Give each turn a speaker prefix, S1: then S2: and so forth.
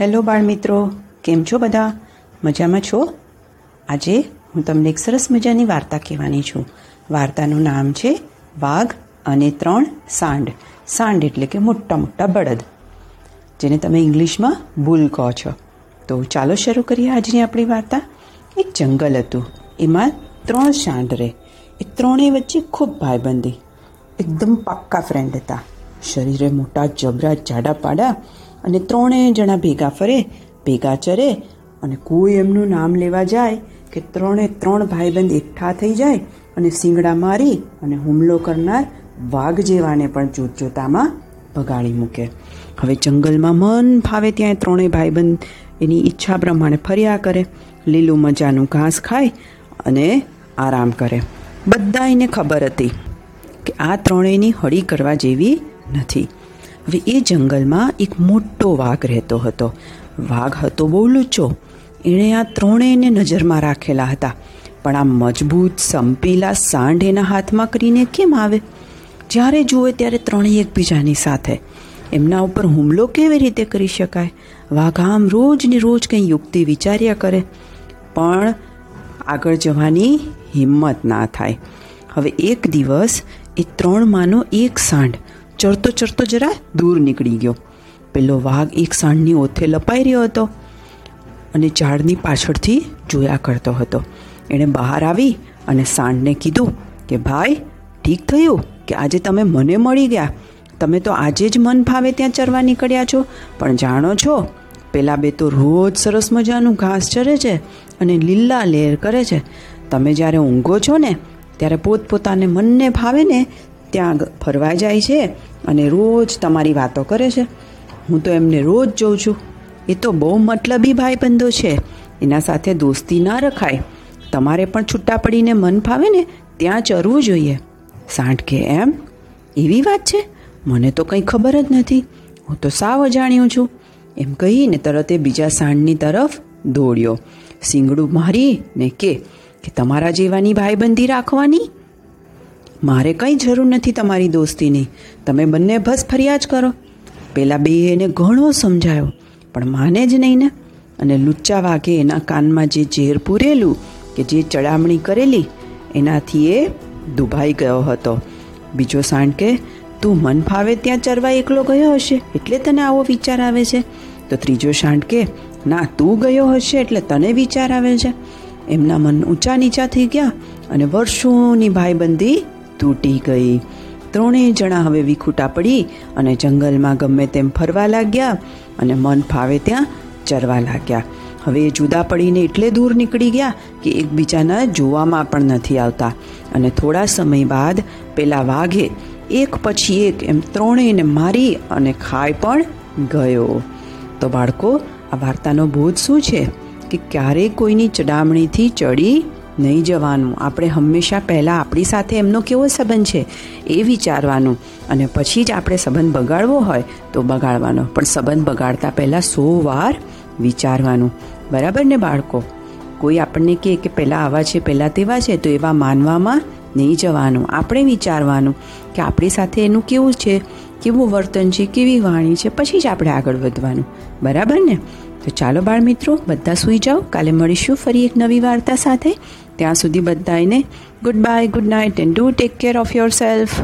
S1: Hello બાળ મિત્રો કેમ છો બધા? મજામાં છો? આજે હું તમને એક સરસ મજાની વાર્તા કહેવાની છું. વાર્તાનું નામ છે વાઘ અને ત્રણ સાંડ. સાંડ એટલે કે મોટા મોટા બળદ. જેને તમે ઇંગ્લિશમાં બુલ કહો છો. તો ચાલો શરૂ કરીએ આજની આપણી વાર્તા. એક જંગલ હતું. એમાં ત્રણ સાંડ રહે. એ ત્રણેય વચ્ચે ખૂબ ભાઈબંધી. એકદમ પાક્કા ફ્રેન્ડ હતા. શરીરે મોટા જબરા જાડા પાડા અને ત્રણેય જણા ભેગા ફરે, ભેગા ચરે અને કોઈ એમનું નામ લેવા જાય કે ત્રણે ત્રણ ભાઈબંધ એકઠા થઈ જાય અને શિંગડા મારી અને હુમલો કરનાર વાઘ જેવાને પણ જોત જોતામાં ભગાડી મૂકે. હવે જંગલમાં મન ફાવે ત્યાં ત્રણેય ભાઈબંધ એની ઈચ્છા પ્રમાણે ફર્યા કરે, લીલું મજાનું ઘાસ ખાય અને આરામ કરે. બધા એને ખબર હતી કે આ ત્રણેયની હળી કરવા જેવી નથી. હવે એ જંગલમાં એક મોટો વાઘ રહેતો હતો. વાઘ હતો બહુ લૂચો. એણે આ ત્રણેયને નજરમાં રાખેલા હતા. પણ આ મજબૂત, સંપેલા સાંઢ એના હાથમાં કરીને કેમ આવે? જ્યારે જુએ ત્યારે ત્રણેય એકબીજાની સાથે. એમના ઉપર હુમલો કેવી રીતે કરી શકાય? વાઘ આમ રોજ ને રોજ કંઈ યુક્તિ વિચાર્યા કરે. પણ આગળ જવાની હિંમત ના થાય. હવે એક દિવસ એ ત્રણમાંનો એક સાંઢ ચરતો ચરતો જરા દૂર નીકળી ગયો. પેલો વાઘ એક સાંઢની ઓથે લપાઈ રહ્યો હતો અને ઝાડની પાછળથી જોયા કરતો હતો. એણે બહાર આવી અને સાંઢને કીધું કે, ભાઈ, ઠીક થયું કે આજે તમે મને મળી ગયા? તમે તો આજે જ મન ફાવે ત્યાં ચરવા નીકળ્યા છો. પણ જાણો છો, પેલા બે તો રોજ સરસ મજાનું ઘાસ ચરે છે અને લીલા લેર કરે છે. તમે જ્યારે ઊંઘો છો ને, ત્યારે પોતપોતાને મનને ભાવે ને ત્યાં ફરવા જાય છે અને રોજ તમારી વાતો કરે છે. હું તો એમને રોજ જોઉં છું. એ તો બહુ મતલબી ભાઈબંધો છે. એના સાથે દોસ્તી ના રખાય. તમારે પણ છૂટા પડીને મન ફાવે ને, ત્યાં ચરવું જોઈએ. સાંઠ કે એમ? એવી વાત છે? મને તો કંઈ ખબર જ નથી. હું તો સાવ અજાણ્યું છું. એમ કહીને તરત એ બીજા સાંઢની તરફ દોડ્યો. સિંગડું મારી ને કે તમારા જેવાની ભાઈબંધી રાખવાની? મારે કંઈ જરૂર નથી તમારી દોસ્તીની. તમે બંને બસ ફરિયાદ કરો. પેલા બે એને ઘણો સમજાયો, પણ માને જ નહીં ને. અને લુચ્ચા વાઘે એના કાનમાં જે ઝેર પૂરેલું કે જે ચડામણી કરેલી, એનાથી એ દુભાઈ ગયો હતો. બીજો સાંડ કે, તું મન ફાવે ત્યાં ચરવા એકલો ગયો હશે, એટલે તને આવો વિચાર આવે છે. તો ત્રીજો સાંડ કે, ના, તું ગયો હશે, એટલે તને વિચાર આવે છે. એમના મન ઊંચા નીચા થઈ ગયા અને વર્ષોની ભાઈબંધી તૂટી ગઈ. ત્રણેય જણા હવે વિખૂટા પડી અને જંગલમાં ગમે તેમ ફરવા લાગ્યા અને મન ફાવે ત્યાં ચરવા લાગ્યા. હવે જુદા પડીને એટલે દૂર નીકળી ગયા કે એકબીજાના જોવામાં પણ નથી આવતા. અને થોડા સમય બાદ પેલા વાઘે એક પછી એક એમ ત્રણેયને મારી અને ખાઈ પણ ગયો. તો બાળકો, આ વાર્તાનો બોધ શું છે? કે ક્યારેય કોઈની ચડામણીથી ચડી નહીં જવાનું. આપણે હંમેશા પહેલાં આપણી સાથે એમનો કેવો સંબંધ છે એ વિચારવાનું. અને પછી જ આપણે સંબંધ બગાડવો હોય તો બગાડવાનો. પણ સંબંધ બગાડતા પહેલાં સો વાર વિચારવાનું. બરાબર ને બાળકો? કોઈ આપણને કહે કે પહેલાં આવા છે, પહેલાં તેવા છે, તો એવા માનવામાં નહીં જવાનું. આપણે વિચારવાનું કે આપણી સાથે એનું કેવું છે, કેવું વર્તન છે, કેવી વાણી છે, પછી જ આપણે આગળ વધવાનું. બરાબર ને? તો ચાલો બાળ મિત્રો બધા સૂઈ જાઓ. કાલે મળીશું ફરી એક નવી વાર્તા સાથે. ત્યાં સુધી બધાને good bye good night and do take care of yourself